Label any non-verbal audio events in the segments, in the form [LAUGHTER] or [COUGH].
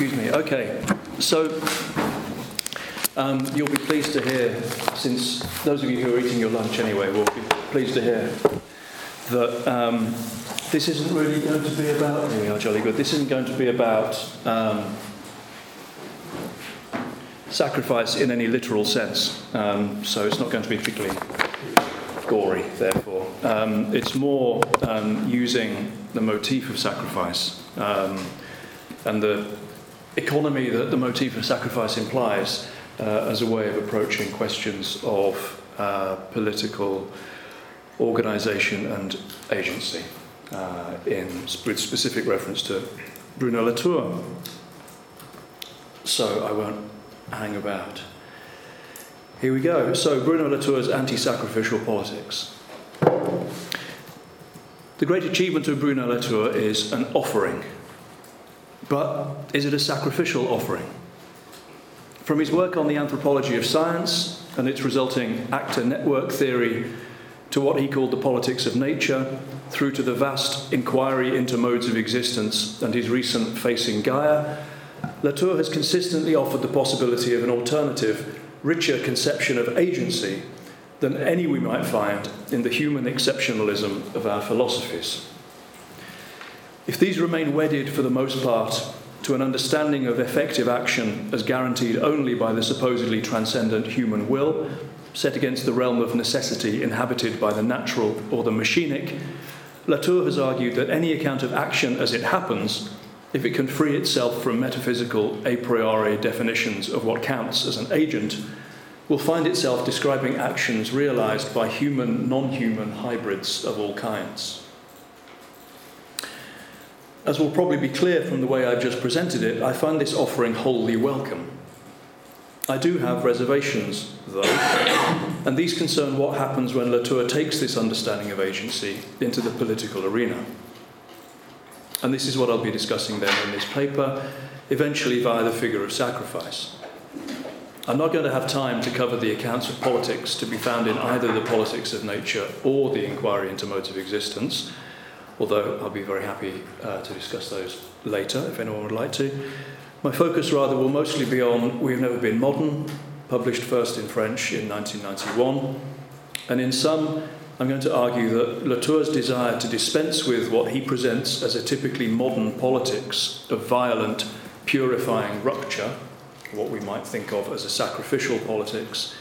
Excuse me. Okay. So um, you'll be pleased to hear, since those of you who are eating your lunch anyway will be pleased to hear that um, this isn't really going to be about. Here we are, jolly good. This isn't going to be about um, sacrifice in any literal sense. Um, so it's not going to be particularly gory, therefore. Um, it's more um, using the motif of sacrifice um, and the economy that the motif of sacrifice implies uh, as a way of approaching questions of uh, political organization and agency, uh, in, with specific reference to Bruno Latour. So I won't hang about. Here we go. So, Bruno Latour's anti sacrificial politics. The great achievement of Bruno Latour is an offering. But is it a sacrificial offering? From his work on the anthropology of science and its resulting actor network theory to what he called the politics of nature, through to the vast inquiry into modes of existence and his recent Facing Gaia, Latour has consistently offered the possibility of an alternative, richer conception of agency than any we might find in the human exceptionalism of our philosophies. If these remain wedded for the most part to an understanding of effective action as guaranteed only by the supposedly transcendent human will, set against the realm of necessity inhabited by the natural or the machinic, Latour has argued that any account of action as it happens if it can free itself from metaphysical a priori definitions of what counts as an agent, will find itself describing actions realized by human, non human hybrids of all kinds. As will probably be clear from the way I've just presented it, I find this offering wholly welcome. I do have reservations, though, and these concern what happens when Latour takes this understanding of agency into the political arena. And this is what I'll be discussing then in this paper, eventually via the figure of sacrifice. I'm not going to have time to cover the accounts of politics to be found in either the politics of nature or the inquiry into modes of existence, although I'll be very happy uh, to discuss those later if anyone would like to. My focus, rather, will mostly be on We've Never Been Modern, published first in French in 1991, and in some I'm going to argue that Latour's desire to dispense with what he presents as a typically modern politics of violent, purifying rupture, what we might think of as a sacrificial politics,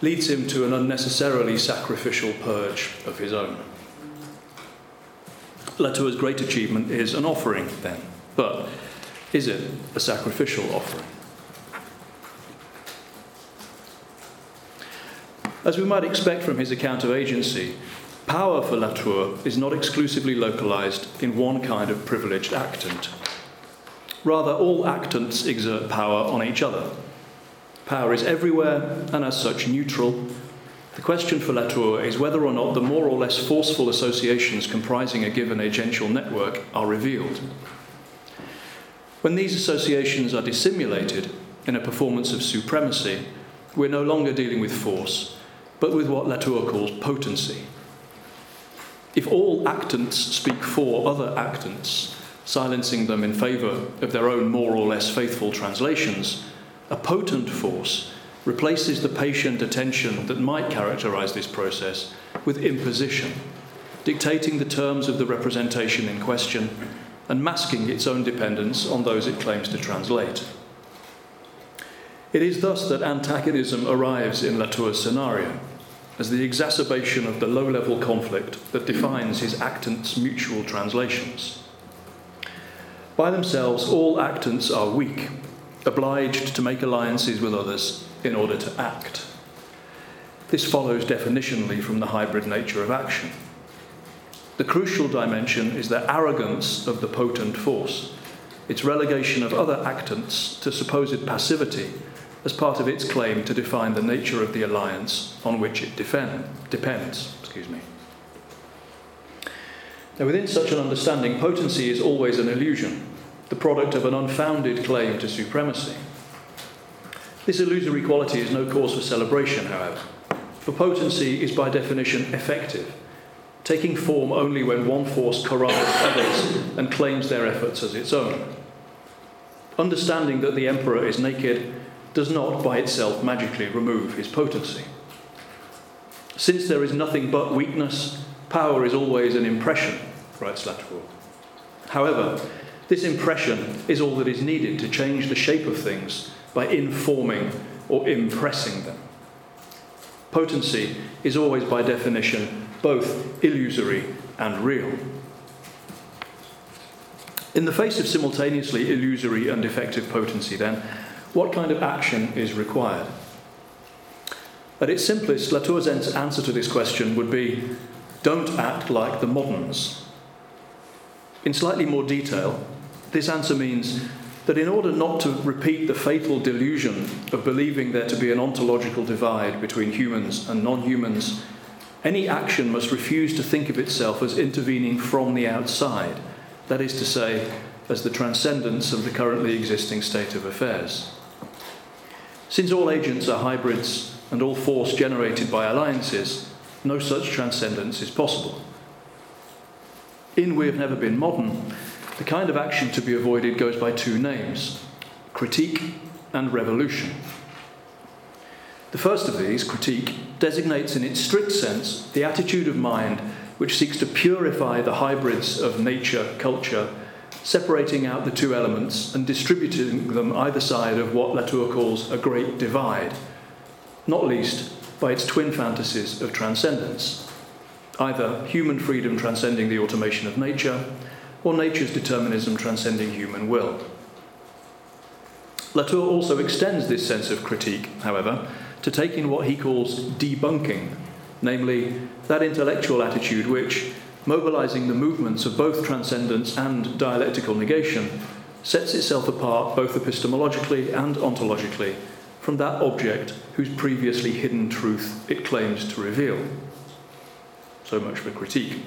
leads him to an unnecessarily sacrificial purge of his own. Latour's great achievement is an offering, then, but is it a sacrificial offering? As we might expect from his account of agency, power for Latour is not exclusively localized in one kind of privileged actant. Rather, all actants exert power on each other. Power is everywhere and, as such, neutral. The question for Latour is whether or not the more or less forceful associations comprising a given agential network are revealed. When these associations are dissimulated in a performance of supremacy, we're no longer dealing with force, but with what Latour calls potency. If all actants speak for other actants, silencing them in favour of their own more or less faithful translations, a potent force replaces the patient attention that might characterise this process with imposition, dictating the terms of the representation in question and masking its own dependence on those it claims to translate. It is thus that antagonism arrives in Latour's scenario, as the exacerbation of the low level conflict that defines his actants' mutual translations. By themselves, all actants are weak, obliged to make alliances with others in order to act. This follows definitionally from the hybrid nature of action. The crucial dimension is the arrogance of the potent force, its relegation of other actants to supposed passivity as part of its claim to define the nature of the alliance on which it defend, depends. Excuse me. Now, within such an understanding, potency is always an illusion, the product of an unfounded claim to supremacy. This illusory quality is no cause for celebration, however, for potency is by definition effective, taking form only when one force corrals others and claims their efforts as its own. Understanding that the emperor is naked does not by itself magically remove his potency. Since there is nothing but weakness, power is always an impression, writes Latour. However, this impression is all that is needed to change the shape of things by informing or impressing them. Potency is always, by definition, both illusory and real. In the face of simultaneously illusory and effective potency, then, what kind of action is required? At its simplest, Latour's answer to this question would be don't act like the moderns. In slightly more detail, this answer means that in order not to repeat the fatal delusion of believing there to be an ontological divide between humans and non humans, any action must refuse to think of itself as intervening from the outside, that is to say, as the transcendence of the currently existing state of affairs. Since all agents are hybrids and all force generated by alliances, no such transcendence is possible. In We Have Never Been Modern, the kind of action to be avoided goes by two names critique and revolution. The first of these, critique, designates in its strict sense the attitude of mind which seeks to purify the hybrids of nature, culture, separating out the two elements and distributing them either side of what Latour calls a great divide, not least by its twin fantasies of transcendence either human freedom transcending the automation of nature or nature's determinism transcending human will. Latour also extends this sense of critique, however, to taking what he calls debunking, namely that intellectual attitude which, mobilizing the movements of both transcendence and dialectical negation, sets itself apart both epistemologically and ontologically from that object whose previously hidden truth it claims to reveal. So much for critique.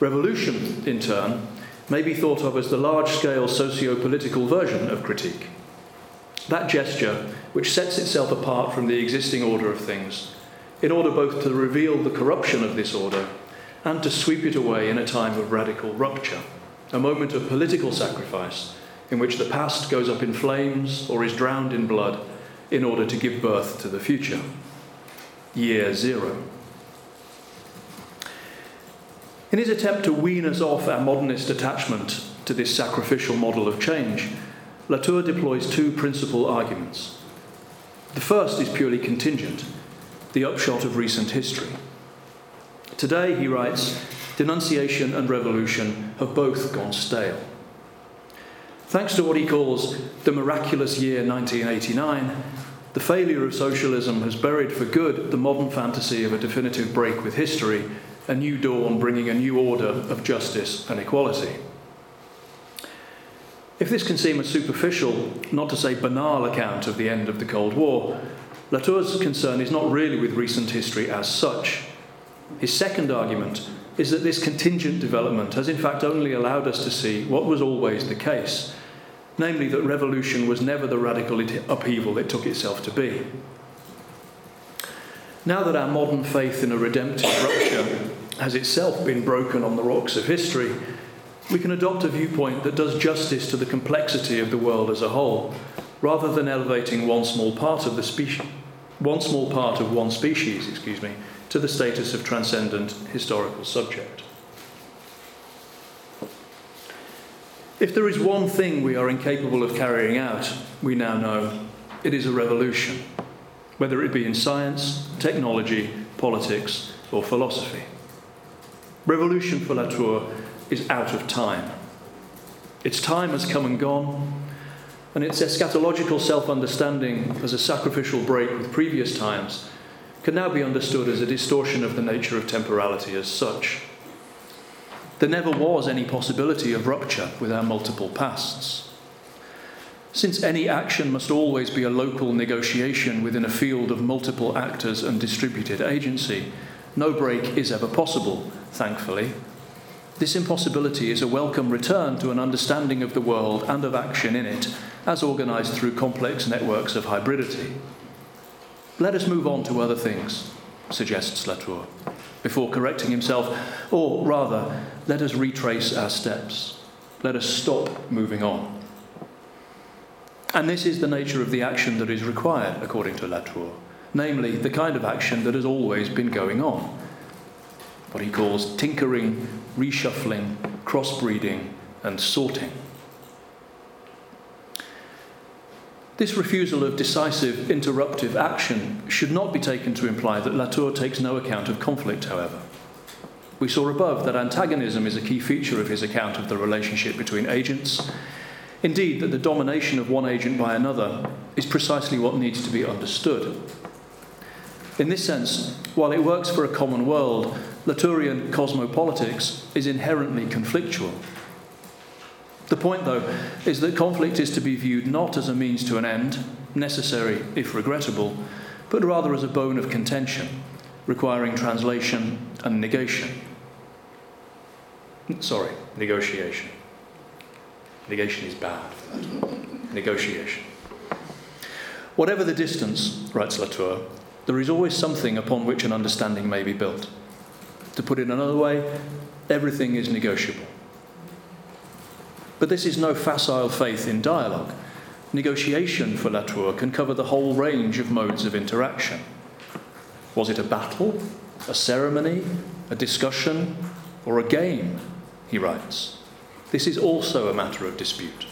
Revolution, in turn, may be thought of as the large scale socio political version of critique. That gesture, which sets itself apart from the existing order of things, in order both to reveal the corruption of this order and to sweep it away in a time of radical rupture, a moment of political sacrifice in which the past goes up in flames or is drowned in blood in order to give birth to the future. Year zero. In his attempt to wean us off our modernist attachment to this sacrificial model of change, Latour deploys two principal arguments. The first is purely contingent, the upshot of recent history. Today, he writes, denunciation and revolution have both gone stale. Thanks to what he calls the miraculous year 1989, the failure of socialism has buried for good the modern fantasy of a definitive break with history a new dawn bringing a new order of justice and equality. If this can seem a superficial, not to say banal account of the end of the Cold War, Latour's concern is not really with recent history as such. His second argument is that this contingent development has in fact only allowed us to see what was always the case, namely that revolution was never the radical upheaval it took itself to be. Now that our modern faith in a redemptive rupture has itself been broken on the rocks of history, we can adopt a viewpoint that does justice to the complexity of the world as a whole, rather than elevating one small part of the species, one small part of one species, excuse me, to the status of transcendent historical subject. If there is one thing we are incapable of carrying out, we now know it is a revolution, whether it be in science, technology, politics, or philosophy. Revolution for Latour is out of time. Its time has come and gone, and its eschatological self understanding as a sacrificial break with previous times can now be understood as a distortion of the nature of temporality as such. There never was any possibility of rupture with our multiple pasts. Since any action must always be a local negotiation within a field of multiple actors and distributed agency, no break is ever possible, thankfully. This impossibility is a welcome return to an understanding of the world and of action in it, as organised through complex networks of hybridity. Let us move on to other things, suggests Latour, before correcting himself, or rather, let us retrace our steps. Let us stop moving on. And this is the nature of the action that is required, according to Latour, namely, the kind of action that has always been going on. What he calls tinkering, reshuffling, crossbreeding, and sorting. This refusal of decisive, interruptive action should not be taken to imply that Latour takes no account of conflict, however. We saw above that antagonism is a key feature of his account of the relationship between agents. Indeed, that the domination of one agent by another is precisely what needs to be understood. In this sense, while it works for a common world, Latourian cosmopolitics is inherently conflictual. The point, though, is that conflict is to be viewed not as a means to an end, necessary if regrettable, but rather as a bone of contention, requiring translation and negation. Sorry, negotiation. Negation is bad. Negotiation. Whatever the distance, writes Latour, there is always something upon which an understanding may be built. To put it another way, everything is negotiable. But this is no facile faith in dialogue. Negotiation for Latour can cover the whole range of modes of interaction. Was it a battle, a ceremony, a discussion, or a game? He writes. This is also a matter of dispute.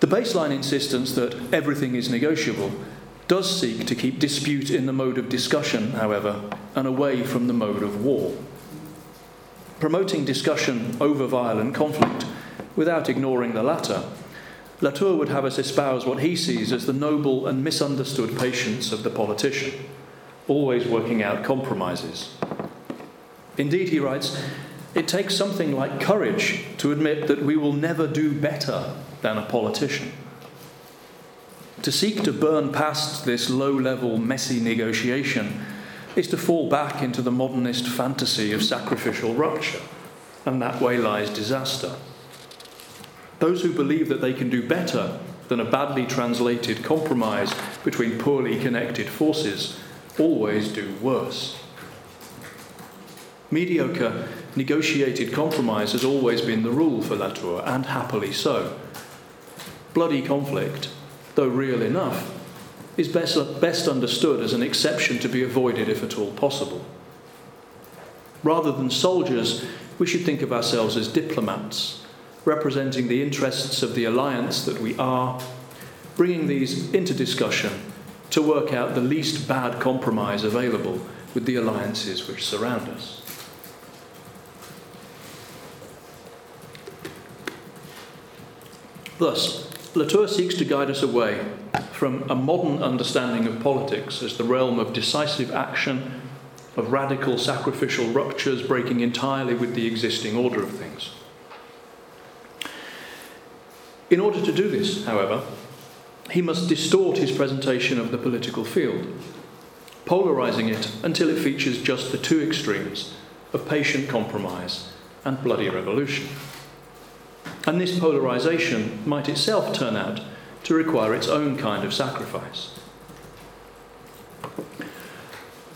The baseline insistence that everything is negotiable does seek to keep dispute in the mode of discussion, however, and away from the mode of war promoting discussion over violent conflict without ignoring the latter, Latour would have us espouse what he sees as the noble and misunderstood patience of the politician, always working out compromises. Indeed, he writes, it takes something like courage to admit that we will never do better than a politician. To seek to burn past this low level, messy negotiation is to fall back into the modernist fantasy of sacrificial rupture, and that way lies disaster. Those who believe that they can do better than a badly translated compromise between poorly connected forces always do worse. Mediocre, negotiated compromise has always been the rule for Latour, and happily so. Bloody conflict, though real enough, is best, best understood as an exception to be avoided if at all possible. Rather than soldiers, we should think of ourselves as diplomats, representing the interests of the alliance that we are, bringing these into discussion to work out the least bad compromise available with the alliances which surround us. Thus, Latour seeks to guide us away from a modern understanding of politics as the realm of decisive action, of radical sacrificial ruptures breaking entirely with the existing order of things. In order to do this, however, he must distort his presentation of the political field, polarizing it until it features just the two extremes of patient compromise and bloody revolution. And this polarization might itself turn out to require its own kind of sacrifice.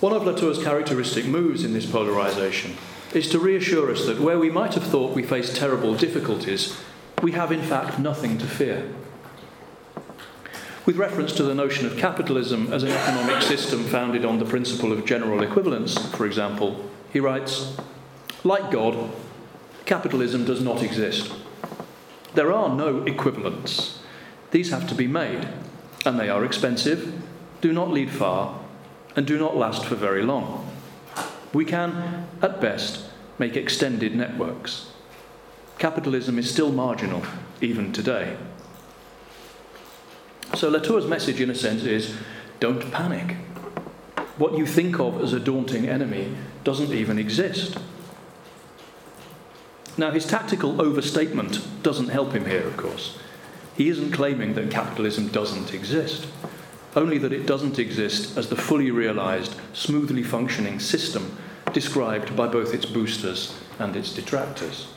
One of Latour's characteristic moves in this polarization is to reassure us that where we might have thought we faced terrible difficulties, we have in fact nothing to fear. With reference to the notion of capitalism as an economic system founded on the principle of general equivalence, for example, he writes Like God, capitalism does not exist. There are no equivalents. These have to be made, and they are expensive, do not lead far, and do not last for very long. We can, at best, make extended networks. Capitalism is still marginal, even today. So Latour's message, in a sense, is don't panic. What you think of as a daunting enemy doesn't even exist. Now, his tactical overstatement doesn't help him here, of course. He isn't claiming that capitalism doesn't exist, only that it doesn't exist as the fully realized, smoothly functioning system described by both its boosters and its detractors.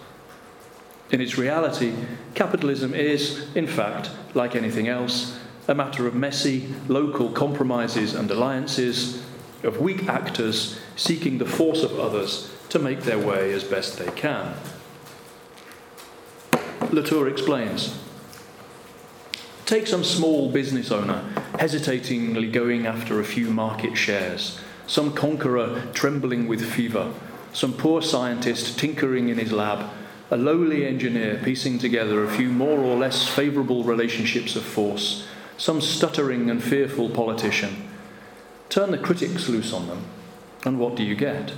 In its reality, capitalism is, in fact, like anything else, a matter of messy, local compromises and alliances, of weak actors seeking the force of others to make their way as best they can. Latour explains. Take some small business owner hesitatingly going after a few market shares, some conqueror trembling with fever, some poor scientist tinkering in his lab, a lowly engineer piecing together a few more or less favourable relationships of force, some stuttering and fearful politician. Turn the critics loose on them, and what do you get?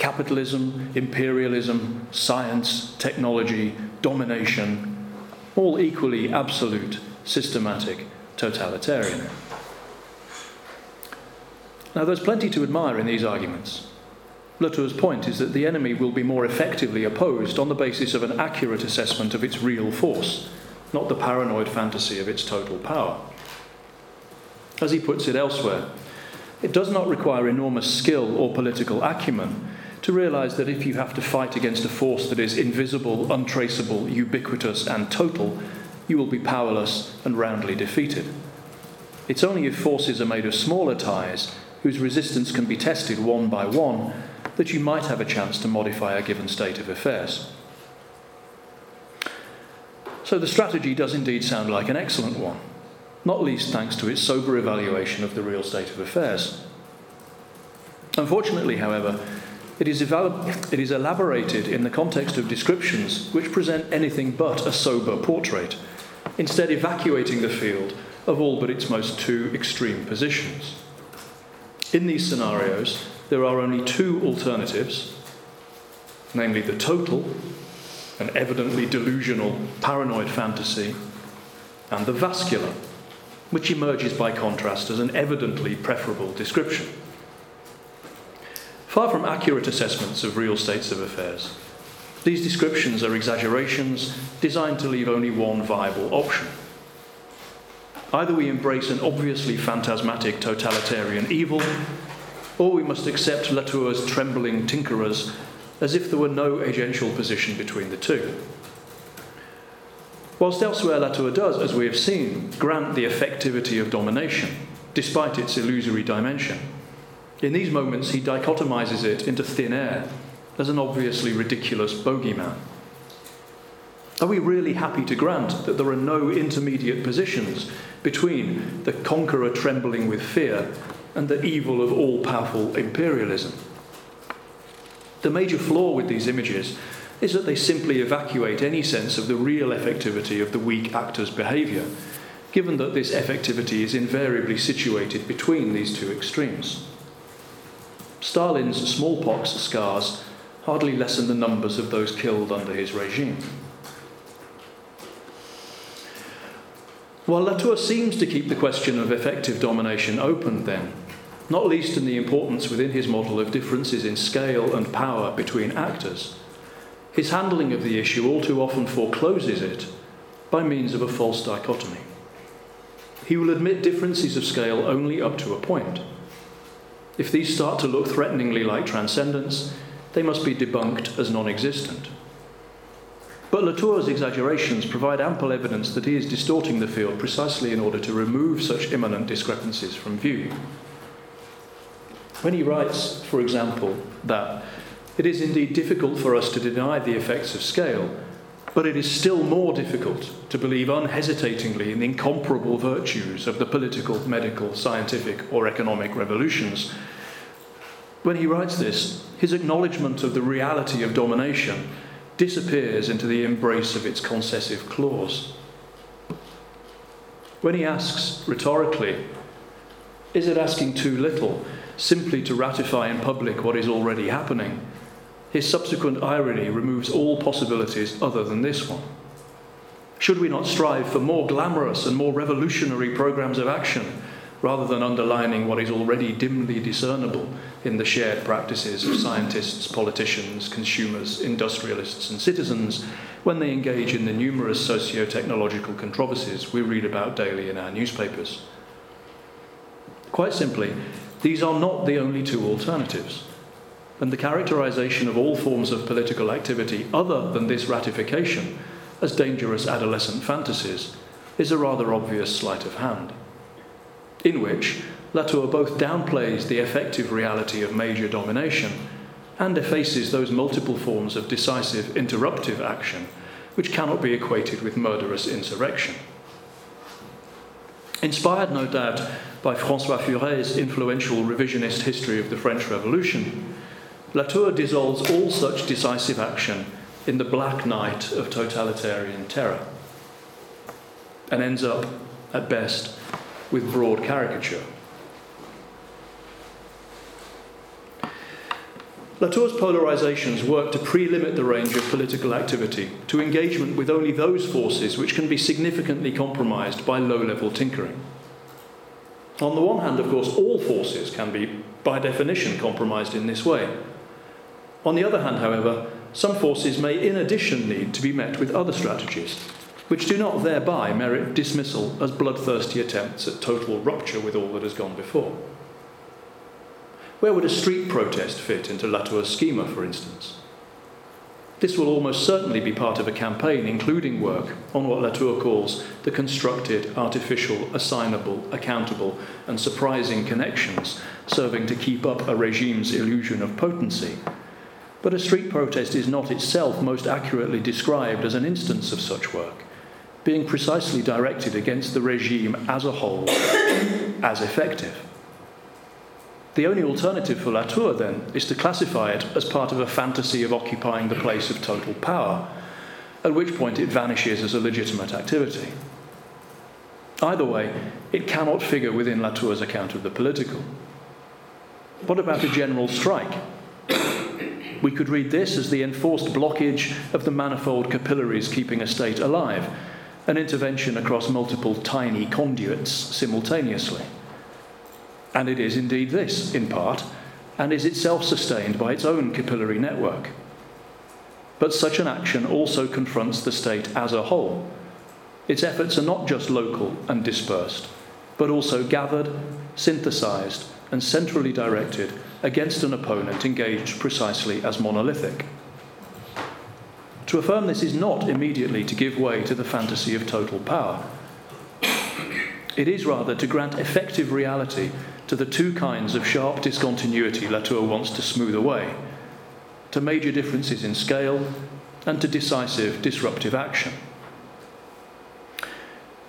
Capitalism, imperialism, science, technology, domination, all equally absolute, systematic, totalitarian. Now, there's plenty to admire in these arguments. Latour's point is that the enemy will be more effectively opposed on the basis of an accurate assessment of its real force, not the paranoid fantasy of its total power. As he puts it elsewhere, it does not require enormous skill or political acumen to realize that if you have to fight against a force that is invisible, untraceable, ubiquitous, and total, you will be powerless and roundly defeated. It's only if forces are made of smaller ties, whose resistance can be tested one by one, that you might have a chance to modify a given state of affairs. So the strategy does indeed sound like an excellent one, not least thanks to its sober evaluation of the real state of affairs. Unfortunately, however, it is, it is elaborated in the context of descriptions which present anything but a sober portrait, instead, evacuating the field of all but its most two extreme positions. In these scenarios, there are only two alternatives namely, the total, an evidently delusional, paranoid fantasy, and the vascular, which emerges by contrast as an evidently preferable description. Far from accurate assessments of real states of affairs, these descriptions are exaggerations designed to leave only one viable option. Either we embrace an obviously phantasmatic totalitarian evil or we must accept Latour's trembling tinkerers as if there were no agential position between the two. Whilst elsewhere Latour does, as we have seen, grant the effectivity of domination, despite its illusory dimension, in these moments he dichotomizes it into thin air as an obviously ridiculous bogeyman. Are we really happy to grant that there are no intermediate positions between the conqueror trembling with fear and the evil of all powerful imperialism. The major flaw with these images is that they simply evacuate any sense of the real effectivity of the weak actor's behaviour, given that this effectivity is invariably situated between these two extremes. Stalin's smallpox scars hardly lessen the numbers of those killed under his regime. While Latour seems to keep the question of effective domination open, then, not least in the importance within his model of differences in scale and power between actors, his handling of the issue all too often forecloses it by means of a false dichotomy. He will admit differences of scale only up to a point. If these start to look threateningly like transcendence, they must be debunked as non existent. But Latour's exaggerations provide ample evidence that he is distorting the field precisely in order to remove such immanent discrepancies from view. When he writes, for example, that it is indeed difficult for us to deny the effects of scale, but it is still more difficult to believe unhesitatingly in the incomparable virtues of the political, medical, scientific, or economic revolutions. When he writes this, his acknowledgement of the reality of domination disappears into the embrace of its concessive clause. When he asks rhetorically, is it asking too little simply to ratify in public what is already happening? His subsequent irony removes all possibilities other than this one. Should we not strive for more glamorous and more revolutionary programs of action rather than underlining what is already dimly discernible in the shared practices of scientists, politicians, consumers, industrialists, and citizens when they engage in the numerous socio technological controversies we read about daily in our newspapers. Quite simply, these are not the only two alternatives. And the characterization of all forms of political activity other than this ratification as dangerous adolescent fantasies is a rather obvious sleight of hand in which Latour both downplays the effective reality of major domination and effaces those multiple forms of decisive interruptive action which cannot be equated with murderous insurrection. Inspired, no doubt, by Francois Furet's influential revisionist history of the French Revolution, Latour dissolves all such decisive action in the black night of totalitarian terror and ends up, at best, with broad caricature. Latour's polarizations work to pre limit the range of political activity to engagement with only those forces which can be significantly compromised by low level tinkering. On the one hand, of course, all forces can be, by definition, compromised in this way. On the other hand, however, some forces may in addition need to be met with other strategies, which do not thereby merit dismissal as bloodthirsty attempts at total rupture with all that has gone before. Where would a street protest fit into Latour's schema, for instance? This will almost certainly be part of a campaign including work on what Latour calls the constructed, artificial, assignable, accountable, and surprising connections serving to keep up a regime's illusion of potency. But a street protest is not itself most accurately described as an instance of such work, being precisely directed against the regime as a whole [COUGHS] as effective. The only alternative for Latour, then, is to classify it as part of a fantasy of occupying the place of total power, at which point it vanishes as a legitimate activity. Either way, it cannot figure within Latour's account of the political. What about a general strike? We could read this as the enforced blockage of the manifold capillaries keeping a state alive, an intervention across multiple tiny conduits simultaneously. And it is indeed this, in part, and is itself sustained by its own capillary network. But such an action also confronts the state as a whole. Its efforts are not just local and dispersed, but also gathered, synthesized, and centrally directed against an opponent engaged precisely as monolithic. To affirm this is not immediately to give way to the fantasy of total power. It is rather to grant effective reality to the two kinds of sharp discontinuity Latour wants to smooth away to major differences in scale and to decisive disruptive action.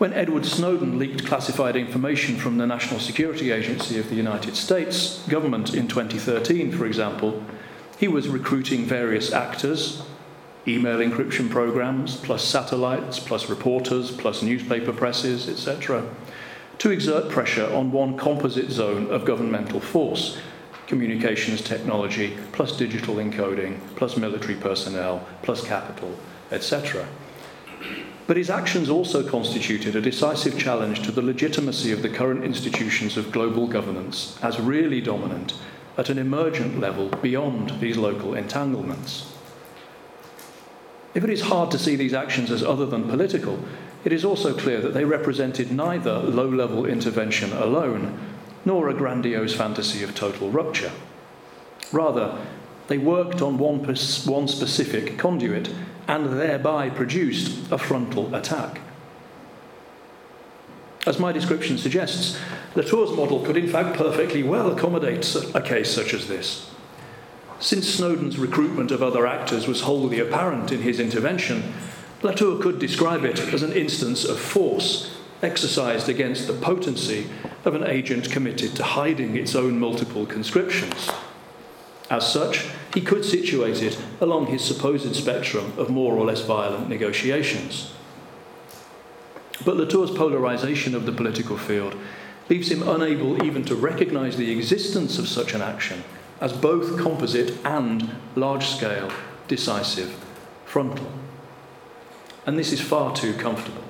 When Edward Snowden leaked classified information from the National Security Agency of the United States government in 2013, for example, he was recruiting various actors, email encryption programs, plus satellites, plus reporters, plus newspaper presses, etc to exert pressure on one composite zone of governmental force communications technology, plus digital encoding, plus military personnel, plus capital, etc. But his actions also constituted a decisive challenge to the legitimacy of the current institutions of global governance as really dominant at an emergent level beyond these local entanglements. If it is hard to see these actions as other than political, it is also clear that they represented neither low level intervention alone nor a grandiose fantasy of total rupture. Rather, they worked on one, one specific conduit and thereby produced a frontal attack. As my description suggests, Latour's model could in fact perfectly well accommodate a case such as this. Since Snowden's recruitment of other actors was wholly apparent in his intervention, Latour could describe it as an instance of force exercised against the potency of an agent committed to hiding its own multiple conscriptions. As such, he could situate it along his supposed spectrum of more or less violent negotiations. But Latour's polarization of the political field leaves him unable even to recognize the existence of such an action as both composite and large scale, decisive, frontal and this is far too comfortable.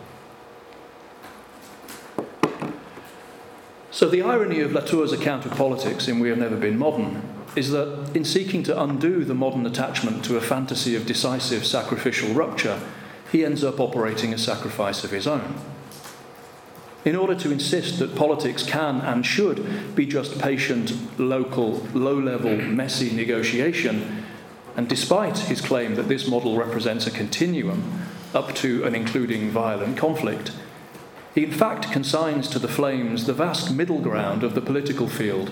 So, the irony of Latour's account of politics in We Have Never Been Modern is that in seeking to undo the modern attachment to a fantasy of decisive sacrificial rupture, he ends up operating a sacrifice of his own. In order to insist that politics can and should be just patient, local, low level, messy negotiation, and despite his claim that this model represents a continuum, up to and including violent conflict. He, in fact, consigns to the flames the vast middle ground of the political field,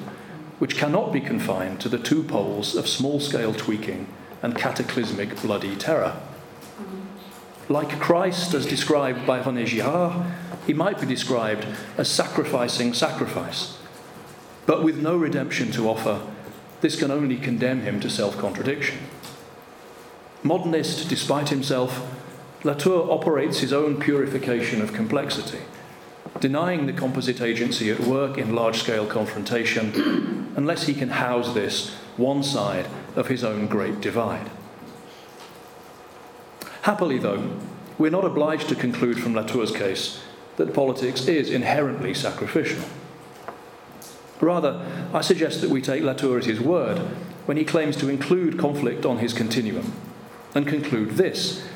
which cannot be confined to the two poles of small scale tweaking and cataclysmic bloody terror. Like Christ, as described by René Girard, he might be described as sacrificing sacrifice. But with no redemption to offer, this can only condemn him to self contradiction. Modernist despite himself, Latour operates his own purification of complexity, denying the composite agency at work in large scale confrontation [CLEARS THROAT] unless he can house this one side of his own great divide. Happily, though, we're not obliged to conclude from Latour's case that politics is inherently sacrificial. Rather, I suggest that we take Latour at his word when he claims to include conflict on his continuum and conclude this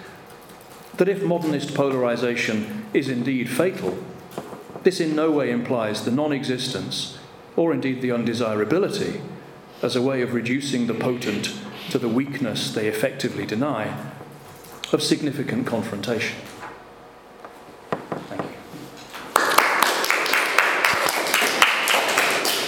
that if modernist polarization is indeed fatal, this in no way implies the non existence, or indeed the undesirability, as a way of reducing the potent to the weakness they effectively deny, of significant confrontation.